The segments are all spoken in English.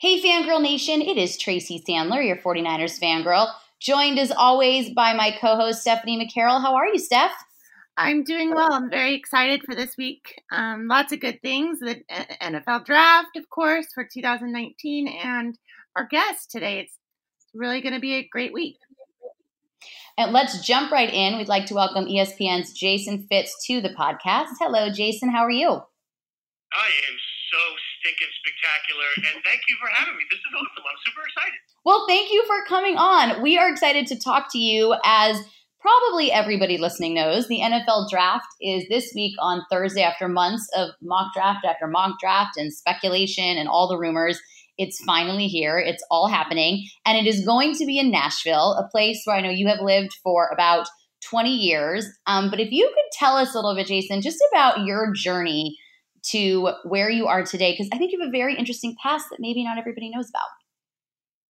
Hey, Fangirl Nation, it is Tracy Sandler, your 49ers fangirl, joined as always by my co host, Stephanie McCarroll. How are you, Steph? I'm doing well. I'm very excited for this week. Um, lots of good things. The NFL draft, of course, for 2019, and our guest today. It's really going to be a great week. And let's jump right in. We'd like to welcome ESPN's Jason Fitz to the podcast. Hello, Jason. How are you? I am so stinking spectacular. And thank you for having me. This is awesome. I'm super excited. Well, thank you for coming on. We are excited to talk to you as probably everybody listening knows the NFL draft is this week on Thursday after months of mock draft after mock draft and speculation and all the rumors. It's finally here. It's all happening. And it is going to be in Nashville, a place where I know you have lived for about 20 years. Um, but if you could tell us a little bit, Jason, just about your journey to where you are today? Because I think you have a very interesting past that maybe not everybody knows about.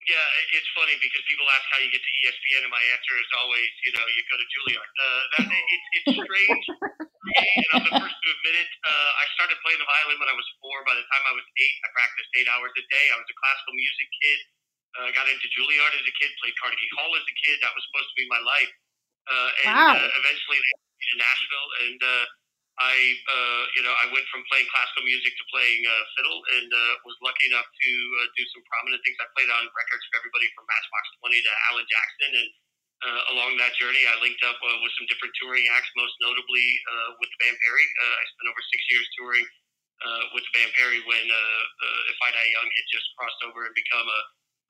Yeah, it's funny because people ask how you get to ESPN, and my answer is always, you know, you go to Juilliard. Uh, that, it, it's strange, and I'm the first to admit it. Uh, I started playing the violin when I was four. By the time I was eight, I practiced eight hours a day. I was a classical music kid. Uh, got into Juilliard as a kid, played Carnegie Hall as a kid. That was supposed to be my life. Uh, and wow. uh, eventually, they to Nashville, and uh, I, uh, you know, I went from playing classical music to playing uh, fiddle, and uh, was lucky enough to uh, do some prominent things. I played on records for everybody from Matchbox Twenty to Alan Jackson, and uh, along that journey, I linked up uh, with some different touring acts, most notably with the band Perry. I spent over six years touring with the band Perry when "If I Die Young" had just crossed over and become a,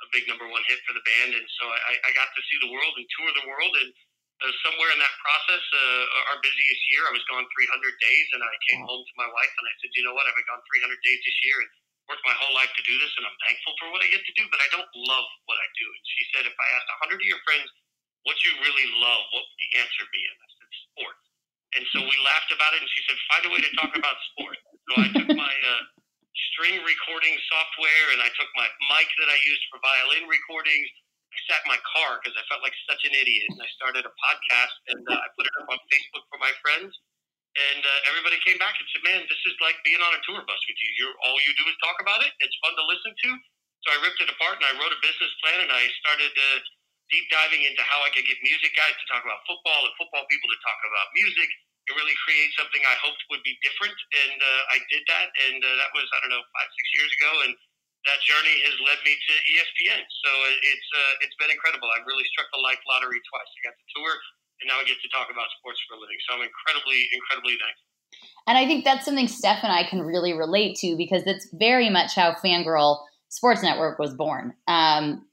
a big number one hit for the band, and so I, I got to see the world and tour the world and uh, somewhere in that process, uh, our busiest year, I was gone 300 days, and I came home to my wife and I said, "You know what? I've been gone 300 days this year, and worked my whole life to do this, and I'm thankful for what I get to do, but I don't love what I do." And she said, "If I asked 100 of your friends what you really love, what would the answer be?" And I said, "Sports." And so we laughed about it, and she said, "Find a way to talk about sports." So I took my uh, string recording software, and I took my mic that I used for violin recordings I sat in my car because I felt like such an idiot, and I started a podcast and uh, I put it up on Facebook for my friends. And uh, everybody came back and said, "Man, this is like being on a tour bus with you. You're all you do is talk about it. It's fun to listen to." So I ripped it apart and I wrote a business plan and I started uh, deep diving into how I could get music guys to talk about football and football people to talk about music and really create something I hoped would be different. And uh, I did that, and uh, that was I don't know five six years ago, and that journey has led me to ESPN. So it's uh, it's been incredible. I've really struck the life lottery twice. I got the tour, and now I get to talk about sports for a living. So I'm incredibly, incredibly thankful. And I think that's something Steph and I can really relate to because that's very much how Fangirl Sports Network was born. Um,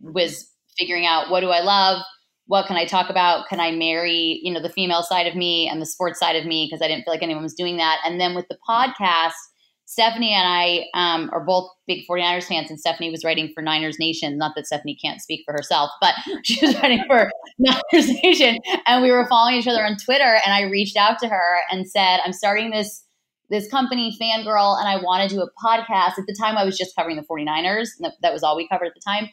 was figuring out what do I love, what can I talk about? Can I marry, you know, the female side of me and the sports side of me because I didn't feel like anyone was doing that. And then with the podcast Stephanie and I um, are both big 49ers fans, and Stephanie was writing for Niners Nation. Not that Stephanie can't speak for herself, but she was writing for Niners Nation. And we were following each other on Twitter, and I reached out to her and said, I'm starting this this company, Fangirl, and I want to do a podcast. At the time, I was just covering the 49ers. That was all we covered at the time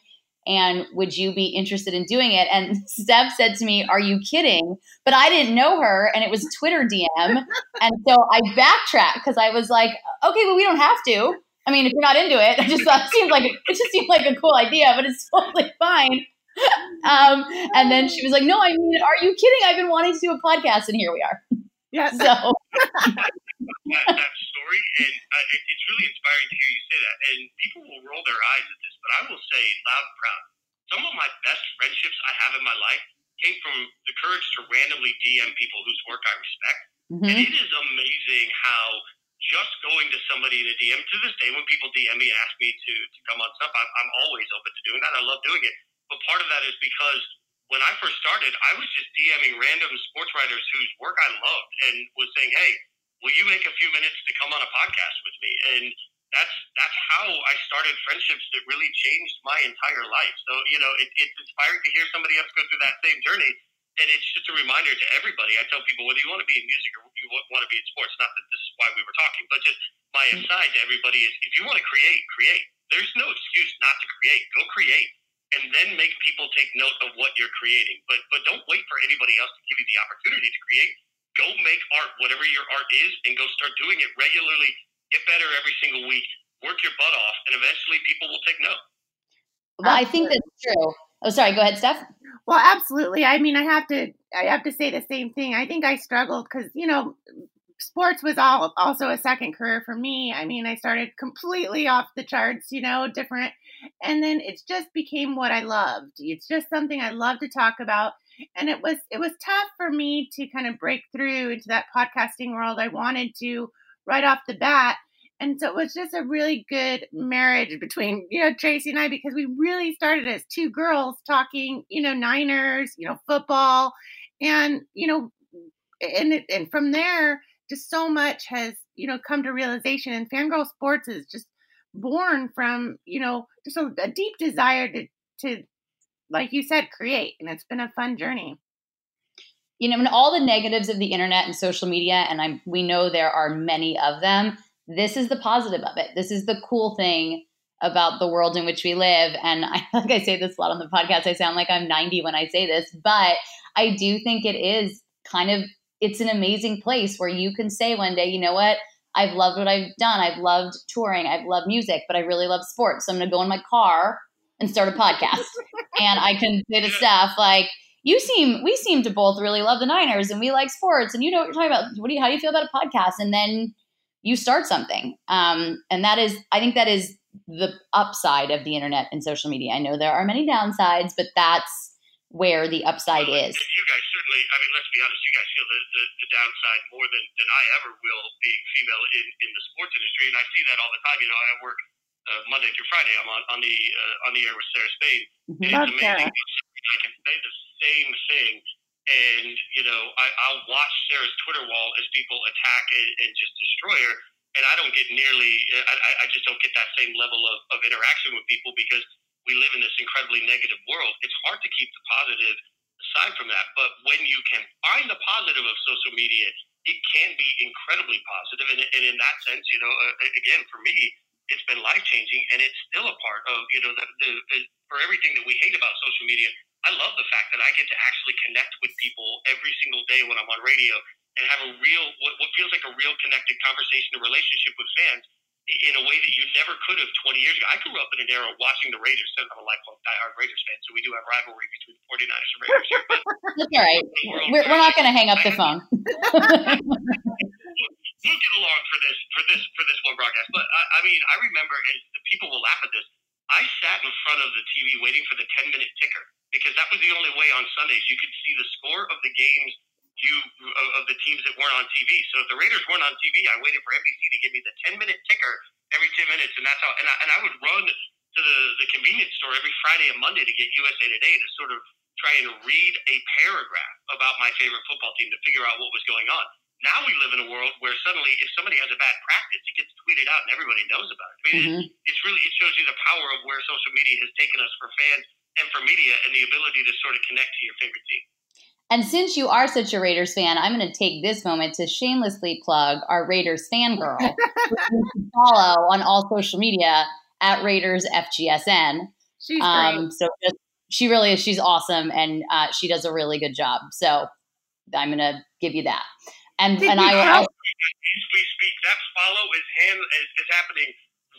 and would you be interested in doing it? And Steph said to me, Are you kidding? But I didn't know her, and it was Twitter DM. and so I backtracked because I was like, Okay, well, we don't have to. I mean, if you're not into it, I just thought it seemed like a, it just seemed like a cool idea, but it's totally fine. Um, and then she was like, "No, I mean, are you kidding? I've been wanting to do a podcast, and here we are." Yeah. So that, that story, and uh, it, it's really inspiring to hear you say that. And people will roll their eyes at this, but I will say loud and proud, some of my best friendships I have in my life came from the courage to randomly DM people whose work I respect. Mm-hmm. And it is amazing how just going to somebody in a DM to this day, when people DM me and ask me to, to come on stuff, I'm, I'm always open to doing that. I love doing it. But part of that is because when I first started, I was just DMing random sports writers whose work I loved and was saying, hey, will you make a few minutes to come on a podcast with me? And that's that's how I started friendships that really changed my entire life. So you know, it, it's inspiring to hear somebody else go through that same journey, and it's just a reminder to everybody. I tell people whether you want to be in music or you want to be in sports. Not that this is why we were talking, but just my hmm. aside to everybody is: if you want to create, create. There's no excuse not to create. Go create, and then make people take note of what you're creating. But but don't wait for anybody else to give you the opportunity to create go make art, whatever your art is, and go start doing it regularly. Get better every single week. work your butt off, and eventually people will take note. Well, I think that's true. Oh, sorry. Go ahead, Steph. Well, absolutely. I mean, I have to. I have to say the same thing. I think I struggled because you know, sports was all also a second career for me. I mean, I started completely off the charts. You know, different, and then it just became what I loved. It's just something I love to talk about. And it was it was tough for me to kind of break through into that podcasting world. I wanted to right off the bat and so it was just a really good marriage between, you know, Tracy and I because we really started as two girls talking, you know, Niners, you know, football. And, you know, and and from there, just so much has, you know, come to realization and fangirl sports is just born from, you know, just a, a deep desire to, to, like you said, create. And it's been a fun journey you know, and all the negatives of the internet and social media, and I'm we know there are many of them this is the positive of it. This is the cool thing about the world in which we live. And I like I say this a lot on the podcast. I sound like I'm 90 when I say this, but I do think it is kind of it's an amazing place where you can say one day, you know what? I've loved what I've done. I've loved touring. I've loved music, but I really love sports. So I'm going to go in my car and start a podcast. and I can say to Steph like, you seem we seem to both really love the Niners and we like sports and you know what you're talking about. What do you how do you feel about a podcast? And then you start something. Um, and that is, I think that is the upside of the internet and social media. I know there are many downsides, but that's where the upside well, is. You guys certainly, I mean, let's be honest, you guys feel the, the, the downside more than, than I ever will being female in, in the sports industry. And I see that all the time. You know, I work uh, Monday through Friday. I'm on, on the uh, on the air with Sarah Spain. Mm-hmm. And it's amazing. I can say the same thing and you know I, I'll watch Sarah's Twitter wall as people attack and, and just destroy her, and I don't get nearly, I, I just don't get that same level of, of interaction with people because we live in this incredibly negative world. It's hard to keep the positive aside from that, but when you can find the positive of social media, it can be incredibly positive, and, and in that sense, you know, uh, again for me, it's been life changing, and it's still a part of you know the, the, the for everything that we hate about social media I love the fact that I get to actually connect with people every single day when I'm on radio and have a real, what, what feels like a real connected conversation and relationship with fans in a way that you never could have 20 years ago. I grew up in an era watching the Raiders. I'm a lifelong diehard Raiders fan, so we do have rivalry between the 49ers and Raiders here. That's all right. We're, we're not going to hang up the phone. we'll get along for this for this for this one broadcast. But I, I mean, I remember, and the people will laugh at this. I sat in front of the TV waiting for the 10 minute ticker because that was the only way on Sundays you could see the score of the games you of, of the teams that weren't on TV. So if the Raiders weren't on TV, I waited for NBC to give me the 10 minute ticker every 10 minutes, and that's how. And I, and I would run to the the convenience store every Friday and Monday to get USA Today to sort of try and read a paragraph about my favorite football team to figure out what was going on. Now we live in a world where suddenly, if somebody has a bad practice, it gets tweeted out and everybody knows about it. I mean, mm-hmm. it, it's really it shows you the power of where social media has taken us for fans and for media and the ability to sort of connect to your favorite team. And since you are such a Raiders fan, I'm going to take this moment to shamelessly plug our Raiders fangirl, follow on all social media at Raiders FGSN. She's um, great. So just, she really is. She's awesome, and uh, she does a really good job. So I'm going to give you that. And Did and I will. As we speak, that follow is, hand, is, is happening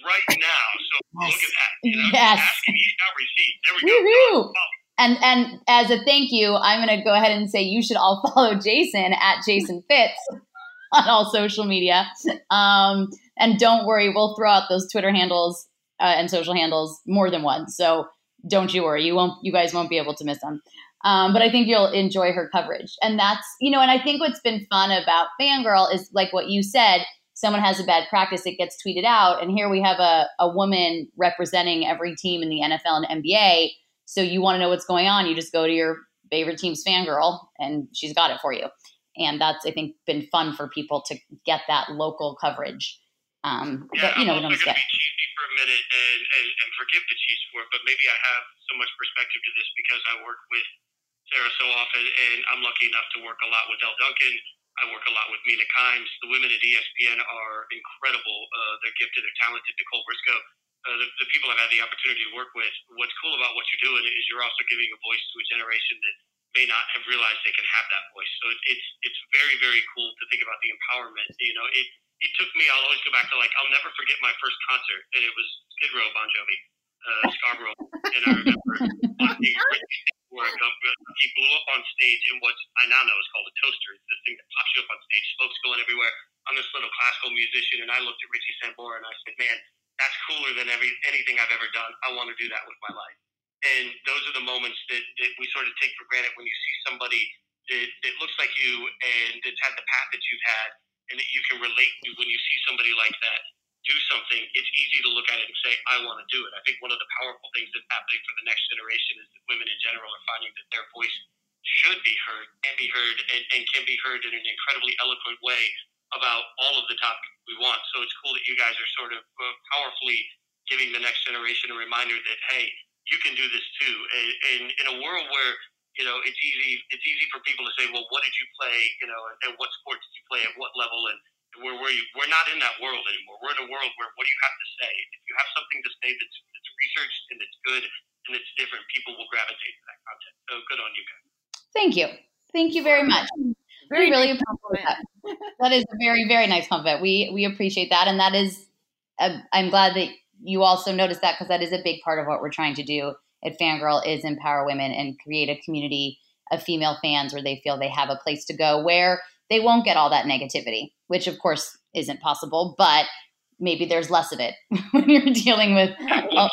right now. So yes. look at that. You know, yes. Asking, he's now received. There we Woo-hoo. go. And and as a thank you, I'm going to go ahead and say you should all follow Jason at Jason Fitz on all social media. Um, and don't worry, we'll throw out those Twitter handles uh, and social handles more than once. So don't you worry, you won't, you guys won't be able to miss them. Um, but I think you'll enjoy her coverage, and that's you know, and I think what's been fun about Fangirl is like what you said someone has a bad practice, it gets tweeted out. And here we have a, a woman representing every team in the NFL and NBA. So you want to know what's going on, you just go to your favorite team's fangirl and she's got it for you. And that's, I think, been fun for people to get that local coverage. Um, yeah, but, you know, I'm going to be cheesy for a minute and, and, and forgive the cheese for it, but maybe I have so much perspective to this because I work with Sarah so often, and I'm lucky enough to work a lot with Elle Duncan I work a lot with Mina Kimes. The women at ESPN are incredible. Uh, they're gifted, they're talented. Nicole Briscoe, uh, the, the, people I've had the opportunity to work with. What's cool about what you're doing is you're also giving a voice to a generation that may not have realized they can have that voice. So it, it's it's very very cool to think about the empowerment. You know, it it took me. I'll always go back to like I'll never forget my first concert, and it was Skid Row, Bon Jovi, uh, Scarborough, and I remember watching where he blew up on stage in what I now know is called a toaster. It's this thing that pops you up on stage, smokes going everywhere. I'm this little classical musician, and I looked at Richie Sambora and I said, "Man, that's cooler than every anything I've ever done. I want to do that with my life." And those are the moments that, that we sort of take for granted when you see somebody that, that looks like you and that's had the path that you've had and that you can relate to when you see somebody like that do something, it's easy to look at it and say, I want to do it. I think one of the powerful things that's happening for the next generation is that women in general are finding that their voice should be heard, can be heard, and, and can be heard in an incredibly eloquent way about all of the topics we want. So it's cool that you guys are sort of uh, powerfully giving the next generation a reminder that, hey, you can do this too. And, in a world where you know it's easy, it's easy for people to say, well, what did you play? You know, and what sport did you play at what level? And where were you? We're not in that world anymore. We're in a world where what do you have to say? If you have something to say that's, that's researched and it's good and it's different, people will gravitate to that content. So good on you guys. Thank you. Thank you very much. Very we really nice appreciate that. that is a very, very nice compliment. We we appreciate that, and that is, uh, I'm glad that you also noticed that because that is a big part of what we're trying to do at Fangirl is empower women and create a community of female fans where they feel they have a place to go where they won't get all that negativity, which of course isn't possible, but maybe there's less of it when you're dealing with. Uh,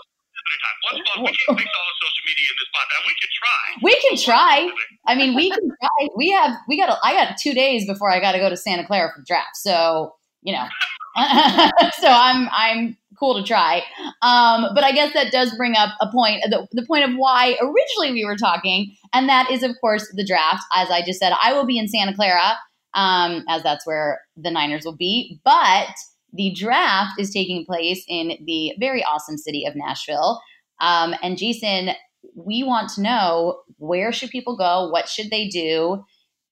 we can fix all the social media in this podcast. We can try. We can try. I mean, we can try. We have. We got. I got two days before I got to go to Santa Clara for draft. So you know. so I'm. I'm cool to try. Um, but I guess that does bring up a point, the, the point of why originally we were talking, and that is, of course, the draft. As I just said, I will be in Santa Clara um, as that's where the Niners will be. But the draft is taking place in the very awesome city of Nashville. Um, and Jason, we want to know where should people go? What should they do?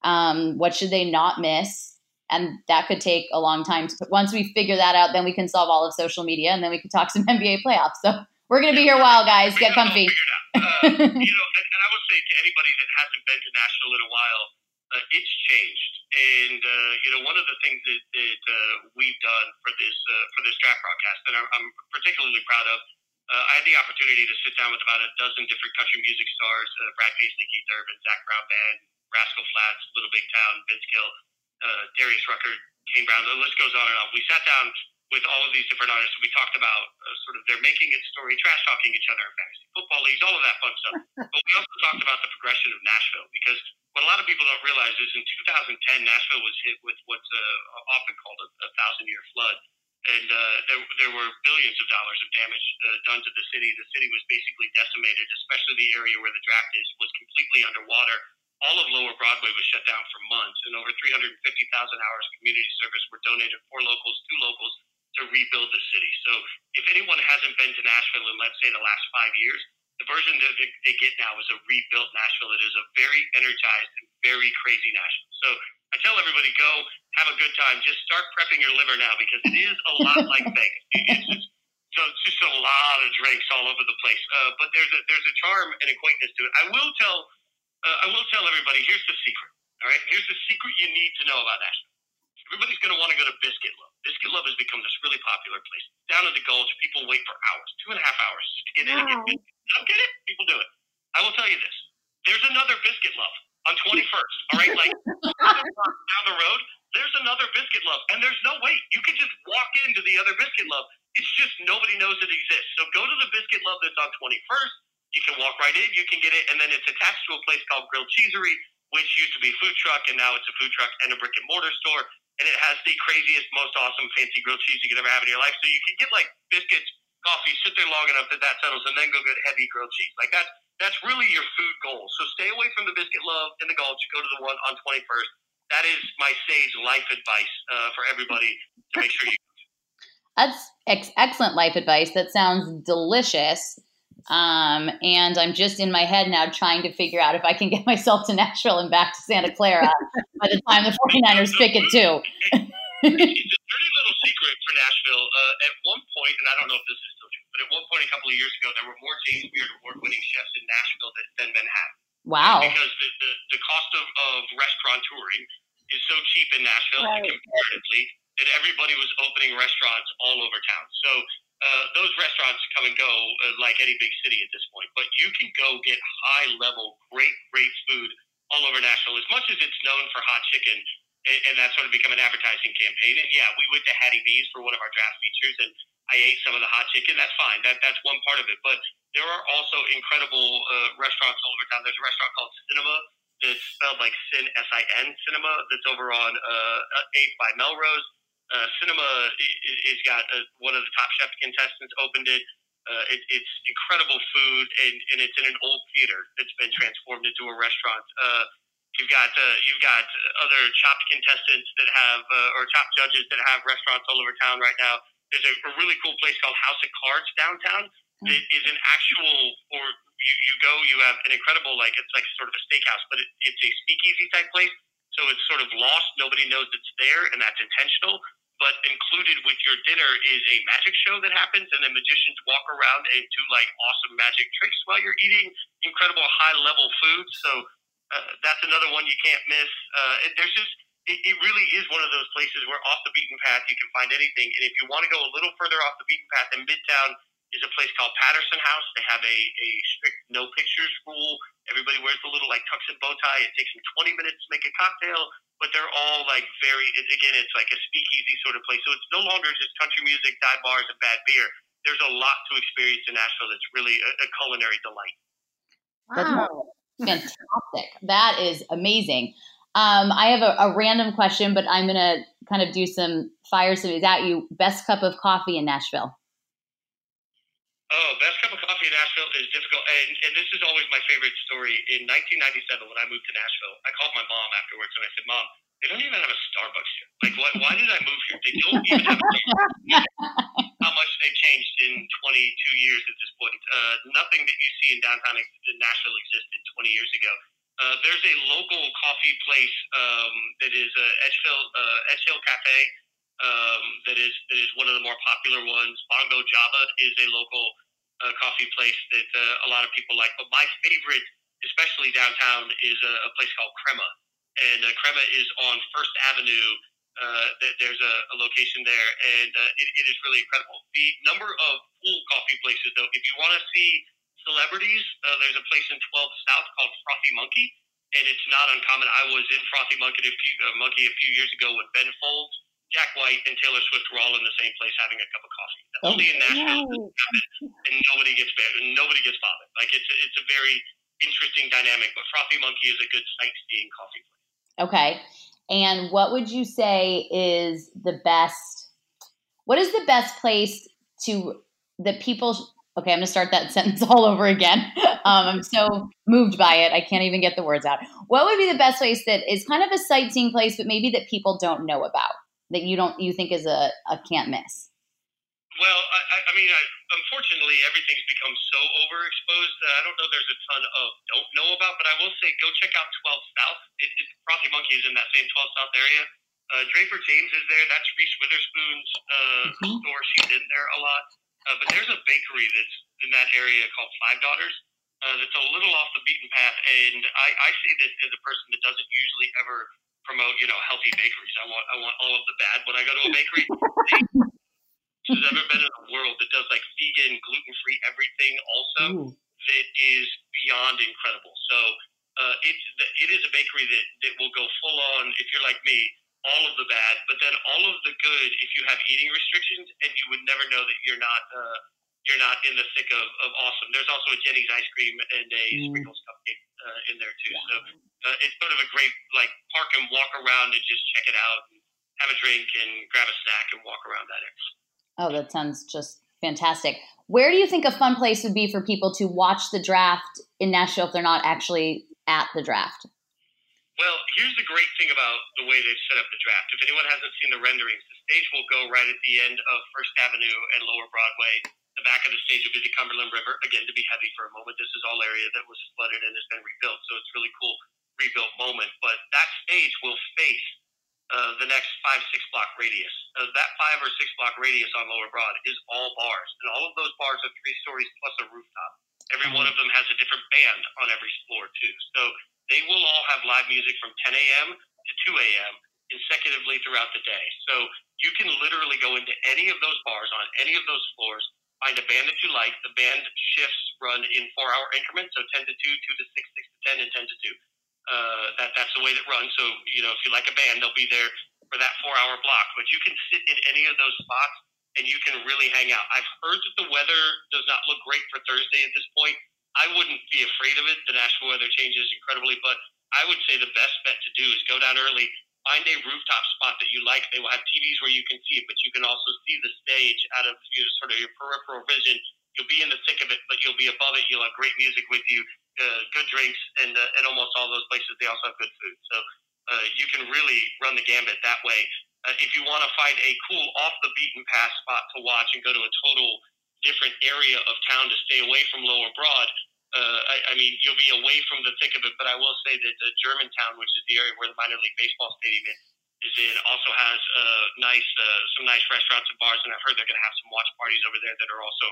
Um, what should they not miss? And that could take a long time. To, once we figure that out, then we can solve all of social media, and then we can talk some NBA playoffs. So we're going to be here a while, guys. Get comfy. Uh, you know, and, and, I would say to anybody that hasn't been to Nashville in a while, uh, it's changed. And uh, you know, one of the things that, that uh, we've done for this uh, for this draft broadcast, and I'm, I'm particularly proud of, uh, I had the opportunity to sit down with about a dozen different country music stars: uh, Brad Paisley, Keith Urban, Zac Brown Band, Rascal Flatts, Little Big Town, Vince Gill, uh, Darius Rucker, Kane Brown. The list goes on and on. We sat down with all of these different artists. And we talked about uh, sort of their making it story, trash talking each other in fantasy football leagues, all of that fun stuff. but we also talked about the progression of Nashville because what a lot of people don't realize is in 2010, Nashville was hit with what's uh, often called a, a thousand year flood. And uh, there, there were billions of dollars of damage uh, done to the city. The city was basically decimated, especially the area where the draft is, was completely underwater. All of Lower Broadway was shut down for months, and over 350,000 hours of community service were donated for locals to locals to rebuild the city. So if anyone hasn't been to Nashville in, let's say, the last five years, version that they get now is a rebuilt Nashville. It is a very energized and very crazy Nashville. So I tell everybody, go have a good time. Just start prepping your liver now because it is a lot like Vegas. It's just, so it's just a lot of drinks all over the place. Uh, but there's a there's a charm and a quaintness to it. I will tell uh, I will tell everybody. Here's the secret. All right, here's the secret you need to know about Nashville. Everybody's going to want to go to Biscuit Love. Biscuit Love has become this really popular place. Down in the Gulch, people wait for hours, two and a half hours, just to get in and get biscuit. Don't get it? People do it. I will tell you this. There's another Biscuit Love on 21st. All right, like down the road, there's another Biscuit Love, and there's no wait. You can just walk into the other Biscuit Love. It's just nobody knows it exists. So go to the Biscuit Love that's on 21st. You can walk right in. You can get it, and then it's attached to a place called Grilled Cheeserie, which used to be a food truck, and now it's a food truck and a brick and mortar store. And it has the craziest, most awesome, fancy grilled cheese you could ever have in your life. So you can get like biscuits coffee, sit there long enough that that settles, and then go get heavy grilled cheese. Like that, that's really your food goal. So stay away from the Biscuit Love in the Gulch. Go to the one on 21st. That is my sage life advice uh, for everybody to make sure you. That's ex- excellent life advice. That sounds delicious. Um, and I'm just in my head now trying to figure out if I can get myself to Nashville and back to Santa Clara by the time the 49ers pick it too. it's a dirty little secret for Nashville. Uh, at one point, and I don't know if this is still true, but at one point a couple of years ago, there were more James Beard Award winning chefs in Nashville than, than Manhattan. Wow. Because the, the, the cost of, of restaurant touring is so cheap in Nashville right. comparatively that everybody was opening restaurants all over town. So uh, those restaurants come and go uh, like any big city at this point. But you can go get high level, great, great food all over Nashville. As much as it's known for hot chicken, and, and that's sort of become an advertising campaign. And yeah, we went to Hattie B's for one of our draft features, and I ate some of the hot chicken. That's fine. That that's one part of it. But there are also incredible uh, restaurants all over town. There's a restaurant called Sinema. It's spelled like Sin S I N Sinema. That's over on uh, 8th by Melrose. Uh, Sinema is got uh, one of the top chef contestants opened it. Uh, it, it's incredible food, and, and it's in an old theater that's been transformed into a restaurant. Uh, you've got uh, you've got other chopped contestants that have uh, or chopped judges that have restaurants all over town right now. There's a, a really cool place called House of Cards downtown. Mm. It is an actual, or you, you go, you have an incredible like it's like sort of a steakhouse, but it, it's a speakeasy type place. So it's sort of lost. Nobody knows it's there, and that's intentional but included with your dinner is a magic show that happens, and the magicians walk around and do like awesome magic tricks while you're eating incredible high level food. So uh, that's another one you can't miss. Uh, there's just it, it really is one of those places where off the beaten path you can find anything, and if you want to go a little further off the beaten path in Midtown is a place called Patterson House. They have a, a strict no pictures rule. Everybody wears a little like tux and bow tie. It takes them 20 minutes to make a cocktail, but they're all like very, again, it's like a speakeasy sort of place. So it's no longer just country music, dive bars, and bad beer. There's a lot to experience in Nashville that's really a, a culinary delight. Wow. That's fantastic. That is amazing. Um, I have a, a, random question, but I'm going to kind of do some fire some at you. Best cup of coffee in Nashville? Oh, best cup of coffee in Nashville is difficult, and, and this is always my favorite story. In 1997, when I moved to Nashville, I called my mom afterwards and I said, "Mom, they don't even have a Starbucks here. Like, why, why did I move here? They don't even have a how much they've changed in 22 years at this point. Uh, nothing that you see in downtown Nashville existed 20 years ago. Uh, there's a local coffee place um, that is uh, Edgehill, uh, Edgehill Cafe um, that is that is one of the more popular ones. Bongo Java is a local uh, coffee place that uh, a lot of people like. But my favorite, especially downtown, is a, a place called Crema, and uh, Crema is on First Avenue. Uh, there's a, a location there, and uh, it, it is really incredible. The number of cool coffee places, though, if you want to see celebrities, uh, there's a place in 12 South called Frothy Monkey, and it's not uncommon. I was in Frothy Monkey a few, uh, Monkey a few years ago with Ben Folds Jack White and Taylor Swift were all in the same place having a cup of coffee. Oh, Only in Nashville, and nobody gets bad, nobody gets bothered. Like it's a, it's a very interesting dynamic. But Frothy Monkey is a good sightseeing coffee place. Okay, and what would you say is the best? What is the best place to that people? Okay, I'm going to start that sentence all over again. Um, I'm so moved by it. I can't even get the words out. What would be the best place that is kind of a sightseeing place, but maybe that people don't know about? That you don't you think is a, a can't miss? Well, I, I mean, I, unfortunately, everything's become so overexposed that I don't know there's a ton of don't know about. But I will say, go check out 12 South. It, it, Frothy Monkey is in that same 12 South area. Uh, Draper James is there. That's Reese Witherspoon's uh, mm-hmm. store. She's in there a lot. Uh, but there's a bakery that's in that area called Five Daughters. Uh, that's a little off the beaten path, and I, I say this as a person that doesn't usually ever promote, you know, healthy bakeries. I want I want all of the bad when I go to a bakery. Who's ever been in a world that does like vegan, gluten free everything also Ooh. that is beyond incredible. So uh, it's it is a bakery that, that will go full on if you're like me, all of the bad, but then all of the good if you have eating restrictions, and you would never know that you're not uh, you're not in the thick of, of awesome. There's also a Jeni's ice cream and a mm. sprinkles cupcake uh, in there too. So uh, it's sort of a great like park and walk around and just check it out and have a drink and grab a snack and walk around that area. Oh, that sounds just fantastic. Where do you think a fun place would be for people to watch the draft in Nashville if they're not actually at the draft? Well, here's the great thing about the way they've set up the draft. If anyone hasn't seen the renderings, the stage will go right at the end of First Avenue and Lower Broadway the back of the stage will be the Cumberland River. Again, to be heavy for a moment, this is all area that was flooded and has been rebuilt, so it's really cool rebuilt moment. But that stage will face uh, the next five six block radius. Uh, that five or six block radius on Lower Broad is all bars, and all of those bars are three stories plus a rooftop. Every one of them has a different band on every floor too. So they will all have live music from 10 a.m. to 2 a.m. consecutively throughout the day. So you can literally go into any of those bars on any of those floors, find a band that you like. The band shifts run in four hour increments, so 10 to 2, 2 to 6, 6 to 10, and 10 to 2. Uh, that, that's the way that runs. So, you know, if you like a band, they'll be there for that four hour block. But you can sit in any of those spots and you can really hang out. I've heard that the weather does not look great for Thursday at this point. I wouldn't be afraid of it. The national weather changes incredibly, but I would say the best bet to do is go down early, find a rooftop spot that you like. They will have TVs where you can see it, but you can also see the stage out of your sort of your peripheral vision. You'll be in the thick of it, but you'll be above it. You'll have great music with you, uh, good drinks, and uh, and almost all those places they also have good food. So uh, you can really run the gambit that way. Uh, if you want to find a cool off the beaten path spot to watch and go to a total different area of town to stay away from Lower Broad, uh, I, I mean, you'll be away from the thick of it. But I will say that uh, Germantown, which is the area where the minor league baseball stadium is, is in, also has uh, nice uh, some nice restaurants and bars, and I've heard they're going to have some watch parties over there that are also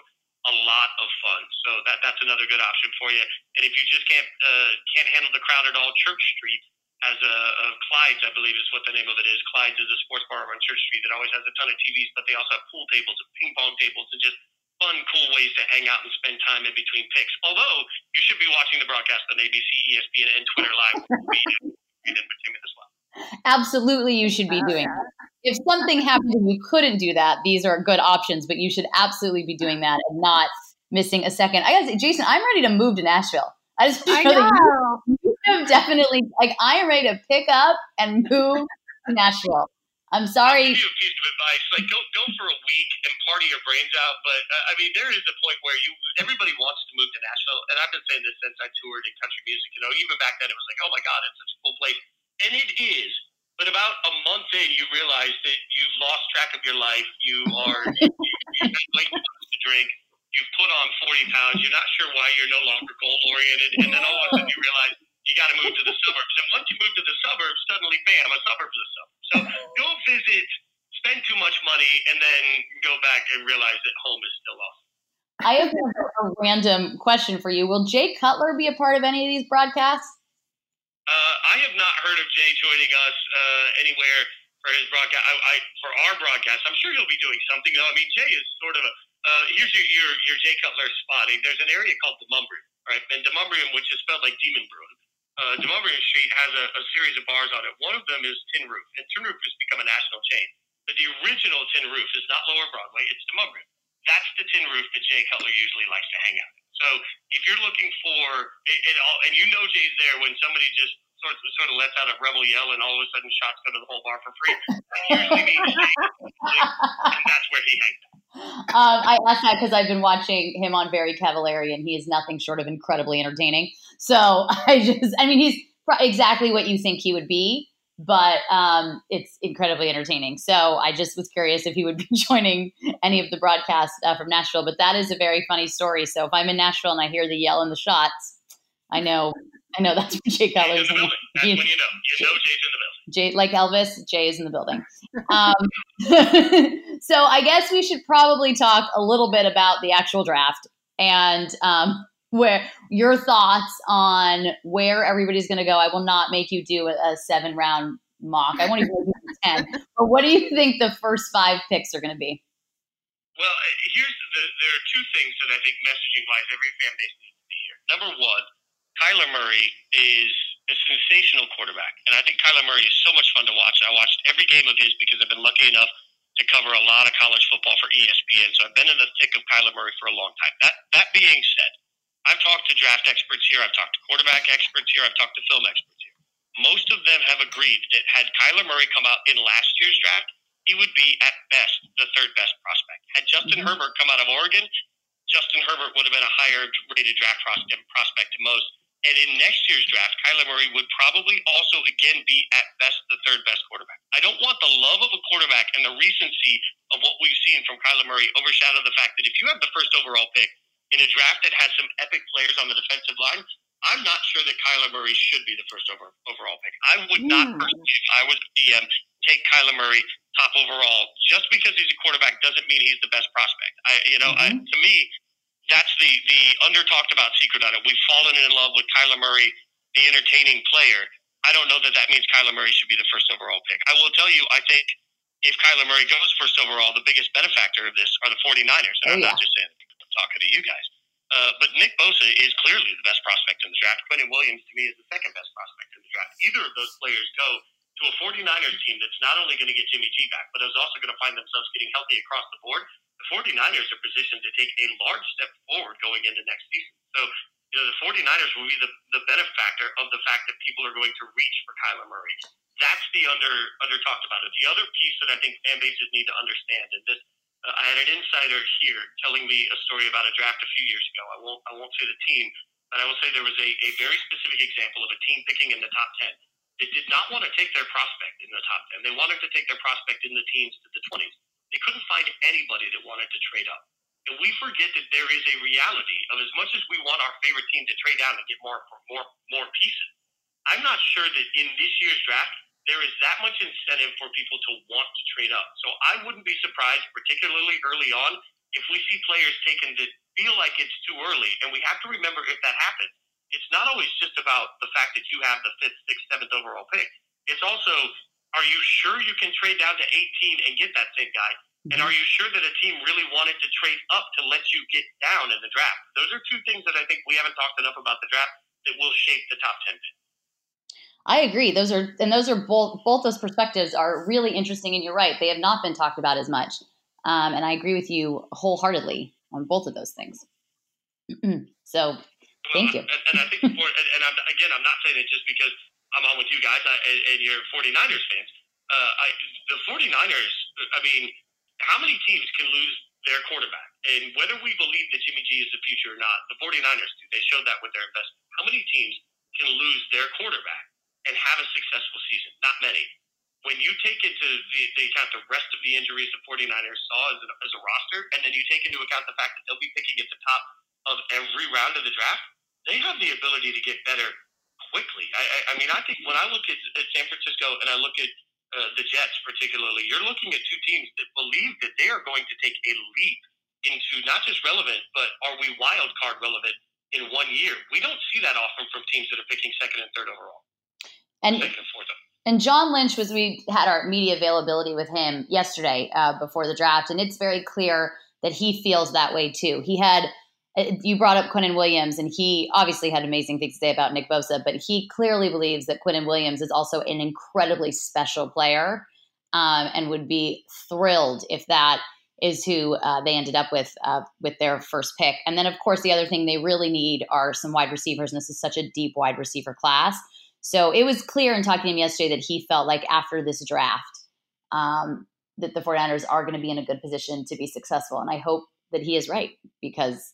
a lot of fun. So that that's another good option for you. And if you just can't uh, can't handle the crowd at all, Church Street has a, a Clyde's, I believe is what the name of it is. Clyde's is a sports bar on Church Street that always has a ton of TVs, but they also have pool tables and ping pong tables and just fun, cool ways to hang out and spend time in between picks. Although you should be watching the broadcast on ABC, ESPN, and Twitter live. entertainment as well. Absolutely, you should be doing that. If something happened and you couldn't do that, these are good options, but you should absolutely be doing that and not missing a second. I gotta say, Jason, I'm ready to move to Nashville. I just I know. You, you have definitely like I am ready to pick up and move to Nashville. I'm sorry. I'll give you a piece of advice. Like, go go for a week and party your brains out. But uh, I mean, there is a point where you everybody wants to move to Nashville, and I've been saying this since I toured in country music. You know, even back then, it was like, oh my god, it's such a cool place, and it is. But about a month in, you realize that you've lost track of your life. You are you, you, you way too much to drink. You've put on 40 pounds. You're not sure why you're no longer goal oriented, and then all of a sudden you realize you got to move to the suburbs. And once you move to the suburbs, suddenly, bam, a suburb's a suburb. So go visit, spend too much money, and then go back and realize that home is still awesome. I have a random question for you. Will Jay Cutler be a part of any of these broadcasts? Uh, I have not heard of Jay joining us uh, anywhere for his broadcast. I, I, for our broadcast, I'm sure he'll be doing something. Though I mean, Jay is sort of a. Uh, here's your, your your Jay Cutler spotting. There's an area called Demonbreun, right? And Demonbreun, which is spelled like Demon Bruin. Uh, Demonbreun Street has a, a series of bars on it. One of them is Tin Roof, and Tin Roof has become a national chain. But the original Tin Roof is not Lower Broadway; it's Demonbreun. That's the Tin Roof that Jay Cutler usually likes to hang out. In. So if you're looking for it, it all, and you know Jay's there when somebody just sort of, sort of lets out a rebel yell, and all of a sudden shots go to the whole bar for free. That usually means Jay, and that's where he hangs out. Um, I asked that because I've been watching him on Very Cavallari, and he is nothing short of incredibly entertaining. So I just, I mean, he's exactly what you think he would be, but um, it's incredibly entertaining. So I just was curious if he would be joining any of the broadcasts uh, from Nashville. But that is a very funny story. So if I'm in Nashville and I hear the yell and the shots, I know, I know that's where Jay Cutler is. That's when you know. You know Jay's in the building. Jay, like Elvis, Jay is in the building. Um, so I guess we should probably talk a little bit about the actual draft and um, where your thoughts on where everybody's going to go. I will not make you do a, a seven round mock. I won't even do ten. But what do you think the first five picks are going to be? Well, here's the, there are two things that I think messaging wise every fan base needs to hear. Number one, Kyler Murray is a sensational quarterback. And I think Kyler Murray is so much fun to watch. I watched every game of his because I've been lucky enough to cover a lot of college football for ESPN. So I've been in the thick of Kyler Murray for a long time. That that being said, I've talked to draft experts here, I've talked to quarterback experts here, I've talked to film experts here. Most of them have agreed that had Kyler Murray come out in last year's draft, he would be at best the third best prospect. Had Justin mm-hmm. Herbert come out of Oregon, Justin Herbert would have been a higher rated draft prospect to most. And in next year's draft, Kyler Murray would probably also again be at best the third best quarterback. I don't want the love of a quarterback and the recency of what we've seen from Kyler Murray overshadow the fact that if you have the first overall pick in a draft that has some epic players on the defensive line, I'm not sure that Kyler Murray should be the first over, overall pick. I would not hmm. personally, if I was GM, take Kyler Murray top overall. Just because he's a quarterback doesn't mean he's the best prospect. I, you know, mm-hmm. I, to me, that's the the under talked about secret on it. We've fallen in love with Kyler Murray, the entertaining player. I don't know that that means Kyler Murray should be the first overall pick. I will tell you, I think if Kyler Murray goes first overall, the biggest benefactor of this are the 49ers. And oh, I'm yeah. not just saying I'm talking to you guys. Uh, but Nick Bosa is clearly the best prospect in the draft. Quinnen Williams, to me, is the second best prospect in the draft. Either of those players go to a 49ers team that's not only going to get Jimmy G back, but is also going to find themselves getting healthy across the board. The 49ers are positioned to take a large step forward going into next season. So, you know, the 49ers will be the, the benefactor of the fact that people are going to reach for Kyler Murray. That's the under under talked about. It. The other piece that I think fan bases need to understand, and this uh, I had an insider here telling me a story about a draft a few years ago. I won't I won't say the team, but I will say there was a, a very specific example of a team picking in the top ten. They did not want to take their prospect in the top ten. They wanted to take their prospect in the teens to the twenties. They couldn't find anybody that wanted to trade up. And we forget that there is a reality of as much as we want our favorite team to trade down and get more more more pieces. I'm not sure that in this year's draft there is that much incentive for people to want to trade up. So I wouldn't be surprised, particularly early on, if we see players taken that feel like it's too early. And we have to remember if that happens, it's not always just about the fact that you have the fifth, sixth, seventh overall pick. It's also, are you sure you can trade down to 18 and get that same guy? And are you sure that a team really wanted to trade up to let you get down in the draft? Those are two things that I think we haven't talked enough about the draft that will shape the top 10 pick. I agree. Those are and those are both both those perspectives are really interesting, and you're right. They have not been talked about as much, um, and I agree with you wholeheartedly on both of those things. so, thank you. And, and I think, for, and, and I'm, again, I'm not saying it just because I'm on with you guys I, and, and you're 49ers fans. Uh, I, the 49ers. I mean, how many teams can lose their quarterback? And whether we believe that Jimmy G is the future or not, the 49ers do. They showed that with their investment. How many teams can lose their quarterback? and have a successful season. Not many. When you take into the, the account the rest of the injuries the 49ers saw as a, as a roster, and then you take into account the fact that they'll be picking at the top of every round of the draft, they have the ability to get better quickly. I, I, I mean, I think when I look at, at San Francisco and I look at uh, the Jets particularly, you're looking at two teams that believe that they are going to take a leap into not just relevant, but are we wild card relevant in one year? We don't see that often from teams that are picking second and third overall. And and John Lynch was we had our media availability with him yesterday uh, before the draft, and it's very clear that he feels that way too. He had you brought up Quinnen Williams, and he obviously had amazing things to say about Nick Bosa, but he clearly believes that Quinnen Williams is also an incredibly special player, um, and would be thrilled if that is who uh, they ended up with uh, with their first pick. And then, of course, the other thing they really need are some wide receivers, and this is such a deep wide receiver class. So it was clear in talking to him yesterday that he felt like after this draft, um, that the 49ers are going to be in a good position to be successful. And I hope that he is right because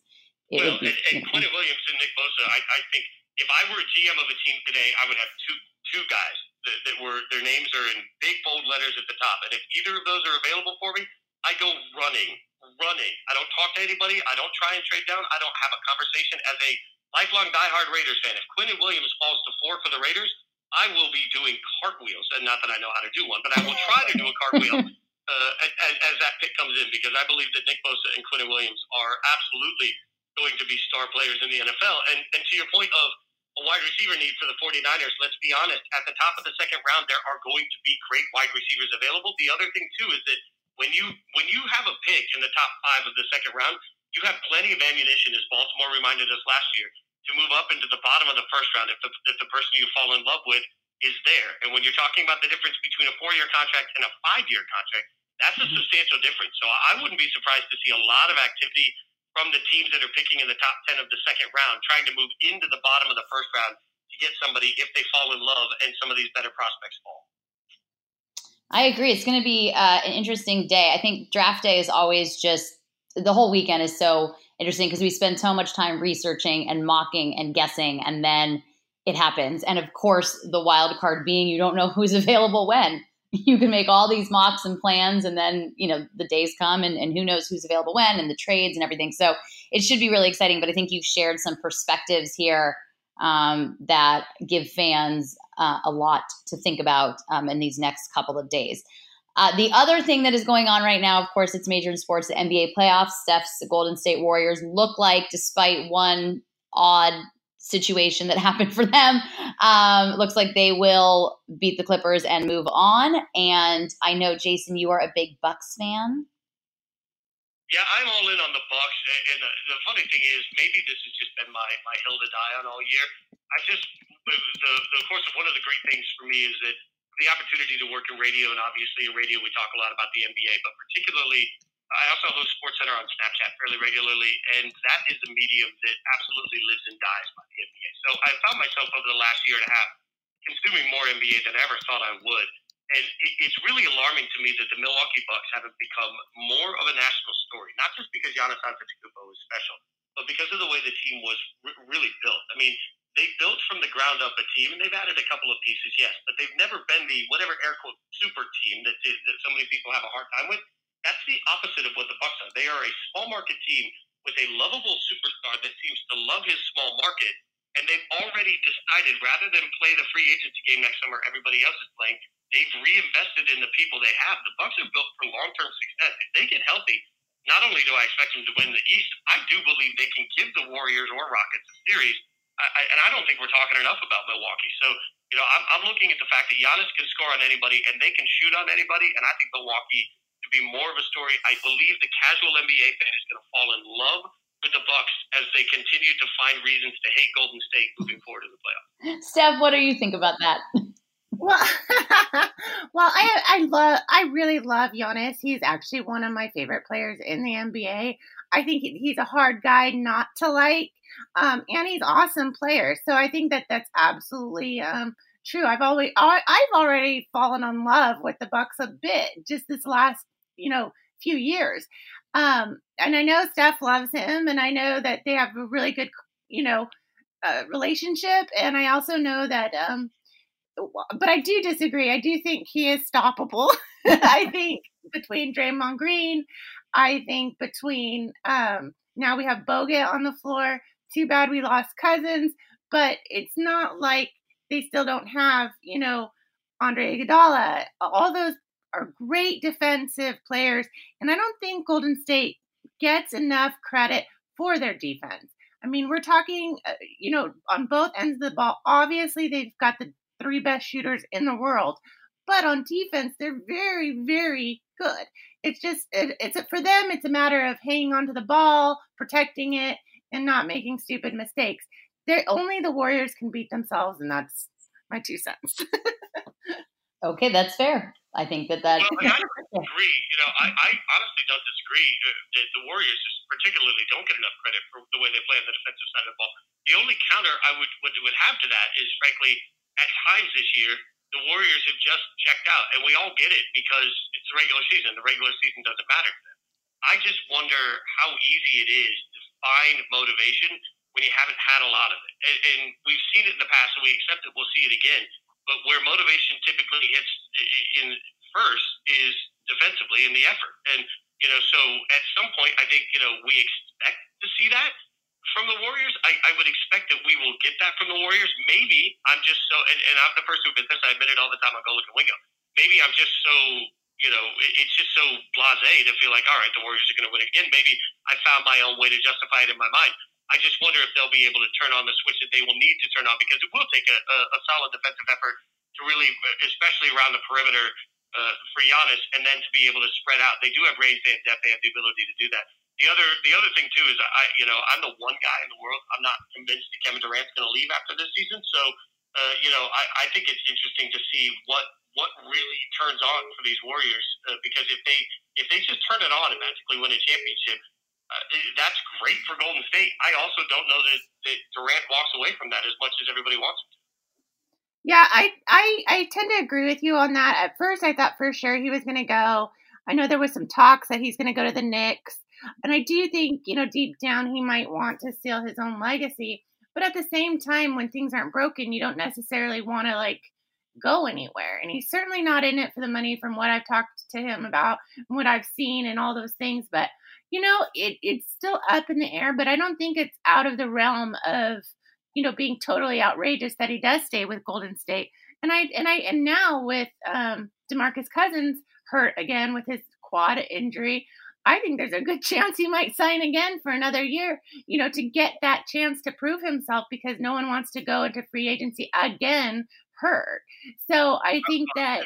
it well, be. And, and Williams and Nick Bosa, I, I, think if I were a GM of a team today, I would have two two guys that, that were their names are in big bold letters at the top. And if either of those are available for me, I go running, running. I don't talk to anybody. I don't try and trade down. I don't have a conversation as a lifelong diehard Raiders fan. If Quinnen Williams falls to four for the Raiders, I will be doing cartwheels. And not that I know how to do one, but I will try to do a cartwheel uh, as, as, that pick comes in because I believe that Nick Bosa and Quinnen Williams are absolutely going to be star players in the NFL. And, and to your point of a wide receiver need for the 49ers, let's be honest, at the top of the second round, there are going to be great wide receivers available. The other thing, too, is that when you when you have a pick in the top five of the second round, you have plenty of ammunition, as Baltimore reminded us last year, to move up into the bottom of the first round if the, if the person you fall in love with is there. And when you're talking about the difference between a four year contract and a five year contract, that's a mm-hmm. substantial difference. So I wouldn't be surprised to see a lot of activity from the teams that are picking in the top 10 of the second round, trying to move into the bottom of the first round to get somebody if they fall in love and some of these better prospects fall. I agree. It's going to be uh, an interesting day. I think draft day is always just the whole weekend is so interesting because we spend so much time researching and mocking and guessing, and then it happens. And of course, the wild card being you don't know who's available when. You can make all these mocks and plans, and then you know the days come, and, and who knows who's available when, and the trades and everything. So it should be really exciting. But I think you've shared some perspectives here um, that give fans uh, a lot to think about um, in these next couple of days. Uh, the other thing that is going on right now, of course, it's major in sports. The NBA playoffs. Steph's Golden State Warriors look like, despite one odd situation that happened for them. Um, looks like they will beat the Clippers and move on. And I know, Jason, you are a big Bucks fan. Yeah, I'm all in on the Bucks, and the funny thing is, maybe this has just been my my hill to die on all year. I just, the, the, course of one of the great things for me is that the opportunity to work in radio, and obviously in radio we talk a lot about the NBA, but particularly I also host SportsCenter on Snapchat fairly regularly, and that is a medium that absolutely lives and dies by the NBA. So I found myself over the last year and a half consuming more NBA than I ever thought I would. And it's really alarming to me that the Milwaukee Bucks haven't become more of a national story, not just because Giannis Antetokounmpo is special, but because of the way the team was really built. I mean, they built from the ground up a team, and they've added a couple of pieces, yes, but they've never been the whatever air quote super team that, that so many people have a hard time with. That's the opposite of what the Bucks are. They are a small market team with a lovable superstar that seems to love his small market, and they've already decided rather than play the free agency game next summer, everybody else is playing. They've reinvested in the people they have. The Bucks are built for long-term success. If they get healthy, not only do I expect them to win the East, I do believe they can give the Warriors or Rockets a series. I, I, and I don't think we're talking enough about Milwaukee. So, you know, I'm, I'm looking at the fact that Giannis can score on anybody and they can shoot on anybody. And I think Milwaukee to be more of a story. I believe the casual NBA fan is going to fall in love with the Bucks as they continue to find reasons to hate Golden State moving forward in the playoffs. Steph, what do you think about that? Well, well, I I love I really love Giannis. He's actually one of my favorite players in the NBA. I think he's a hard guy not to like, um, and he's awesome player. So I think that that's absolutely um, true. I've always I've already fallen in love with the Bucks a bit just this last you know few years. Um, and I know Steph loves him, and I know that they have a really good you know uh, relationship. And I also know that. Um, but I do disagree. I do think he is stoppable. I think between Draymond Green, I think between um, now we have Bogut on the floor. Too bad we lost Cousins, but it's not like they still don't have, you know, Andre Iguodala. All those are great defensive players, and I don't think Golden State gets enough credit for their defense. I mean, we're talking, uh, you know, on both ends of the ball. Obviously, they've got the three best shooters in the world, but on defense, they're very, very good. It's just, it, it's a, for them, it's a matter of hanging onto the ball, protecting it, and not making stupid mistakes. They're only the Warriors can beat themselves, and that's my two cents. okay, that's fair. I think that that. Well, I agree. You know, I, I honestly don't disagree that the Warriors particularly don't get enough credit for the way they play on the defensive side of the ball. The only counter I would would, would have to that is, frankly, at times this year, the Warriors have just checked out, and we all get it because it's the regular season. The regular season doesn't matter to them. I just wonder how easy it is to find motivation when you haven't had a lot of it. And, and we've seen it in the past, and we accept it. We'll see it again but where motivation typically hits in first is defensively in the effort. And, you know, so at some point, I think, you know, we expect to see that from the Warriors. I, I would expect that we will get that from the Warriors. Maybe I'm just so, and, and I'm the first to admit this, I admit it all the time. I go look at Wingo. Maybe I'm just so, you know, it, it's just so blase to feel like, all right, the Warriors are going to win again. Maybe I found my own way to justify it in my mind. I just wonder if they'll be able to turn on the switch that they will need to turn on because it will take a, a, a solid defensive effort to really, especially around the perimeter uh, for Giannis, and then to be able to spread out. They do have range, they have depth, they have the ability to do that. The other, the other thing too is I, you know, I'm the one guy in the world. I'm not convinced that Kevin Durant's going to leave after this season. So, uh, you know, I, I think it's interesting to see what what really turns on for these Warriors uh, because if they if they just turn it on and magically win a championship, uh, that's great for Golden State. I also don't know that, that Durant walks away from that as much as everybody wants him to. Yeah, I, I I tend to agree with you on that. At first, I thought for sure he was going to go. I know there was some talks that he's going to go to the Knicks, and I do think you know deep down he might want to seal his own legacy. But at the same time, when things aren't broken, you don't necessarily want to like go anywhere. And he's certainly not in it for the money, from what I've talked to him about and what I've seen and all those things. But you know, it, it's still up in the air, but I don't think it's out of the realm of, you know, being totally outrageous that he does stay with Golden State. And I and I and now with um DeMarcus Cousins hurt again with his quad injury, I think there's a good chance he might sign again for another year, you know, to get that chance to prove himself because no one wants to go into free agency again hurt. So I think that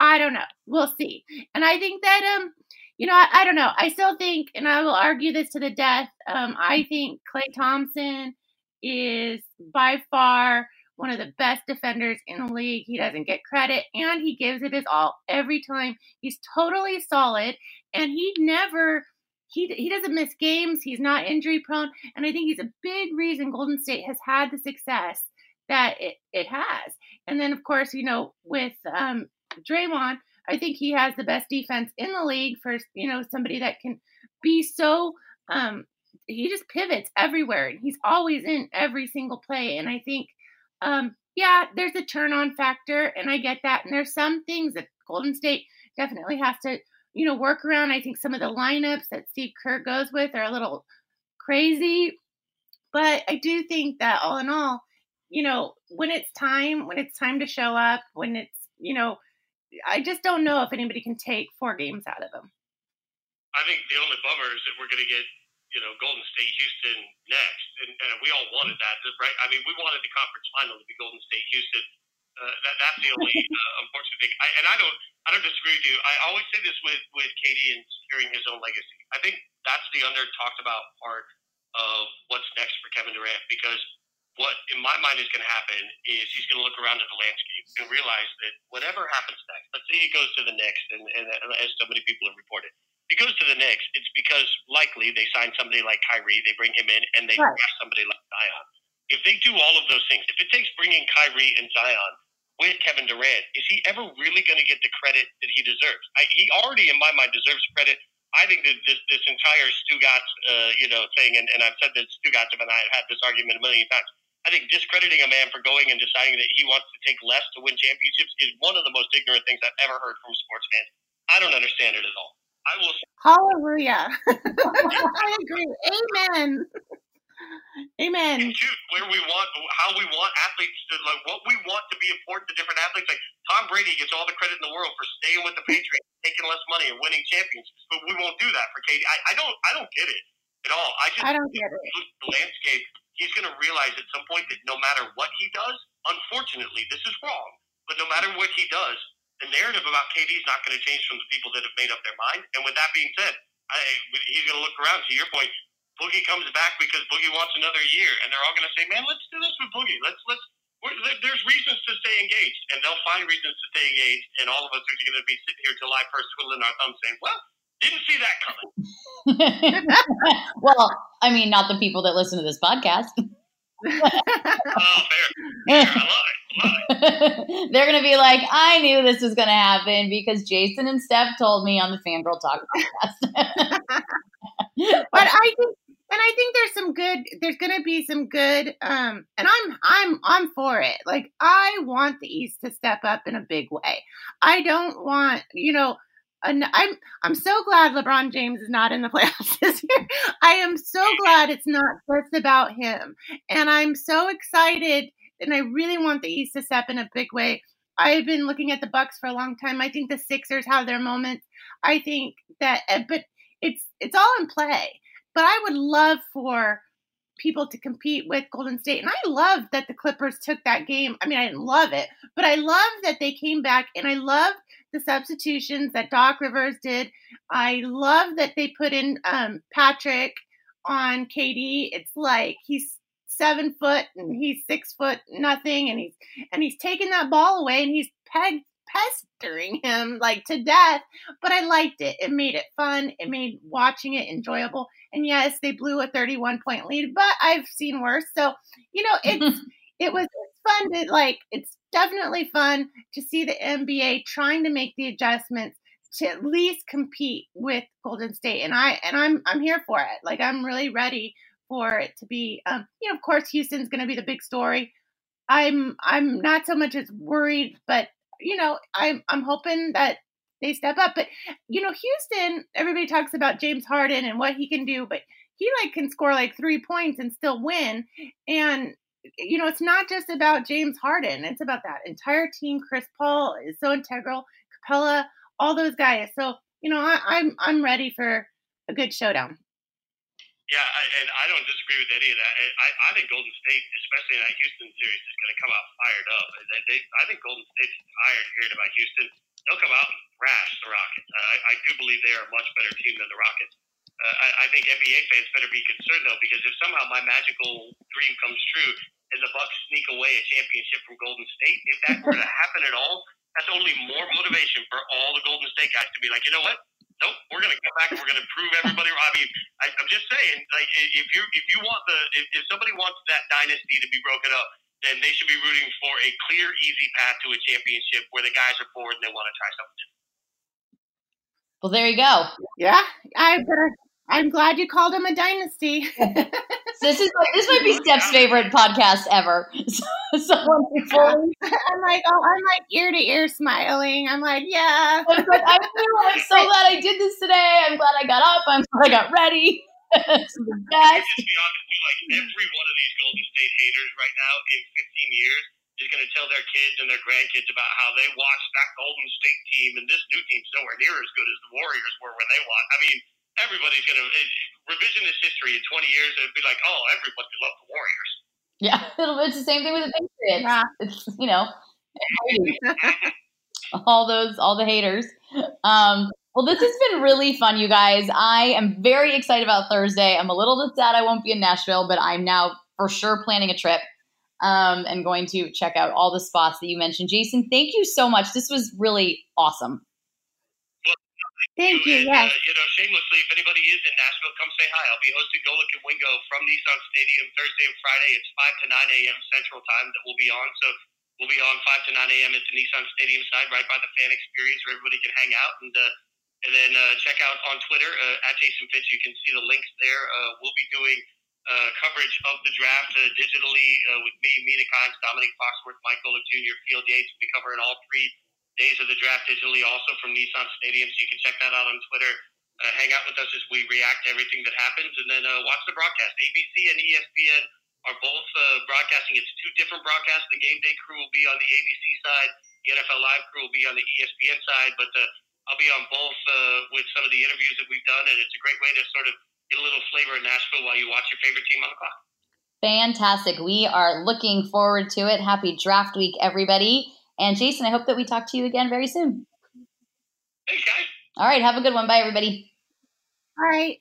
I don't know. We'll see. And I think that um you know, I, I, don't know. I still think, and I will argue this to the death. Um, I think Klay Thompson is by far one of the best defenders in the league. He doesn't get credit and he gives it his all every time. He's totally solid and he never he he doesn't miss games. He's not injury prone and I think he's a big reason Golden State has had the success that it, it has. And then of course, you know, with um Draymond, I think he has the best defense in the league for, you know, somebody that can be so um he just pivots everywhere and he's always in every single play and I think um, yeah, there's a turn on factor, and I get that. And there's some things that Golden State definitely has to, you know, work around. I think some of the lineups that Steve Kerr goes with are a little crazy, but I do think that all in all, you know, when it's time, when it's time to show up, when it's, you know, I just don't know if anybody can take four games out of them. I think the only bummer is that we're going to get you know Golden State Houston next, and, and we all wanted that, right? I mean, we wanted the conference final to be Golden State Houston. Uh, that that's the only uh, unfortunate thing. I, and I don't I don't disagree with you. I always say this with with KD and securing his own legacy. I think that's the under talked about part of what's next for Kevin Durant because what in my mind is going to happen is he's going to look around at the landscape and realize that whatever happens next, let's say he goes to the Knicks, and, and as so many people have reported, he goes to the Knicks, it's because likely they sign somebody like Kyrie, they bring him in, and they right. draft somebody like Zion. If they do all of those things, if it takes bringing Kyrie and Zion with Kevin Durant, is he ever really going to get the credit that he deserves? I, he already, in my mind, deserves credit. I think that this, this entire Stugotz, uh, you know, thing, and, and I've said that Stugotz and I have had this argument a million times. I think discrediting a man for going and deciding that he wants to take less to win championships is one of the most ignorant things I've ever heard from sports fans. I don't understand it at all. I will. Hallelujah. I agree. Amen. Amen. where we want, how we want athletes to, like, what we want to be important to different athletes. Like Tom Brady gets all the credit in the world for staying with the Patriots, taking less money, and winning championships, but we won't do that for KD. I, I don't, I don't get it at all. I just, I don't get it. The landscape. He's going to realize at some point that no matter what he does, unfortunately, this is wrong. But no matter what he does, the narrative about KD is not going to change from the people that have made up their mind. And with that being said, I, he's going to look around. To your point, Boogie comes back because Boogie wants another year, and they're all going to say, "Man, let's do this with Boogie. Let's let's." There's reasons to stay engaged, and they'll find reasons to stay engaged, and all of us are going to be sitting here July 1st twiddling our thumbs, saying, "Well, didn't see that coming." well, I mean, not the people that listen to this podcast. oh, fair. fair. I love it. They're gonna be like, I knew this was gonna happen because Jason and Steph told me on the Fangirl Talk podcast. but I think and I think there's some good there's gonna be some good um and I'm I'm I'm for it. Like I want the East to step up in a big way. I don't want, you know, I'm I'm so glad LeBron James is not in the playoffs this year. I am so glad it's not just about him. And I'm so excited and I really want the East to step in a big way. I've been looking at the Bucks for a long time. I think the Sixers have their moments. I think that, eh, but it's it's all in play. But I would love for people to compete with Golden State, and I love that the Clippers took that game. I mean, I didn't love it, but I love that they came back, and I love the substitutions that Doc Rivers did. I love that they put in um, Patrick on KD. It's like he's seven foot and he's six foot nothing and he's and he's taking that ball away and he's peg pestering him like to death but i liked it. It made it fun. It made watching it enjoyable. And yes they blew a 31 point lead but i've seen worse. So you know it's it was fun to like it's definitely fun to see the nba trying to make the adjustments to at least compete with golden state. And i and i'm i'm here for it. Like i'm really ready for it to be, um, you know, of course, Houston's going to be the big story. I'm I'm not so much as worried, but you know, I'm I'm hoping that they step up. But you know, Houston, everybody talks about James Harden and what he can do, but he like can score like three points and still win. And you know, it's not just about James Harden; it's about that entire team. Chris Paul is so integral. Capela, all those guys. So you know, I, I'm I'm ready for a good showdown. Yeah, I, and I don't disagree with any of that. I, I think Golden State, especially in that Houston series, is going to come out fired up. They, they, I think Golden State's tired hearing about Houston. They'll come out and thrash the Rockets. I, I do believe they are a much better team than the Rockets. Uh, I, I think NBA fans better be concerned though, because if somehow my magical dream comes true and the Bucks sneak away a championship from Golden State, if that were to happen at all, that's only more motivation for all the Golden State guys to be like, you know what? Nope, we're going to come back and we're going to prove everybody. I mean, I, I'm just saying, like, if you if you want the if, if somebody wants that dynasty to be broken up, then they should be rooting for a clear, easy path to a championship where the guys are bored and they want to try something different. Well, there you go. Yeah, I I'm glad you called him a dynasty. this is this might be Steph's favorite podcast ever. So, I'm like, oh, I'm like ear to ear smiling. I'm like, yeah. I'm, like, I'm, I'm so glad I did this today. I'm glad I got up. I'm glad I got ready. it's the best. Just be honest, like every one of these Golden State haters right now in 15 years is going to tell their kids and their grandkids about how they watched that Golden State team and this new team's nowhere near as good as the Warriors were when they won. I mean, everybody's going to revisionist history in 20 years. It'd be like, oh, everybody loved the Warriors. Yeah, it's the same thing with the Patriots. Yeah. It's you know, all those, all the haters. Um, well, this has been really fun, you guys. I am very excited about Thursday. I'm a little bit sad I won't be in Nashville, but I'm now for sure planning a trip um, and going to check out all the spots that you mentioned. Jason, thank you so much. This was really awesome. Thank you. And, yes. Uh, you know, shamelessly, if anybody is in Nashville, come say hi. I'll be hosting Golic and Wingo from Nissan Stadium Thursday and Friday. It's 5 to 9 a.m. Central Time that we'll be on. So we'll be on 5 to 9 a.m. at the Nissan Stadium side, right by the fan experience where everybody can hang out. And uh, and then uh, check out on Twitter uh, at Jason Fitz. You can see the links there. Uh, we'll be doing uh, coverage of the draft uh, digitally uh, with me, Mina Kimes, Dominique Foxworth, Mike Golic Jr., Field Yates. We'll be covering all three days of the draft digitally also from Nissan Stadium, so you can check that out on Twitter. Uh, hang out with us as we react to everything that happens, and then uh, watch the broadcast. ABC and ESPN are both uh, broadcasting. It's two different broadcasts. The game day crew will be on the ABC side. The NFL Live crew will be on the ESPN side, but uh, I'll be on both uh, with some of the interviews that we've done, and it's a great way to sort of get a little flavor in Nashville while you watch your favorite team on the clock. Fantastic. We are looking forward to it. Happy draft week, everybody. And Jason, I hope that we talk to you again very soon. Thanks, guys. All right. Have a good one. Bye, everybody. All right.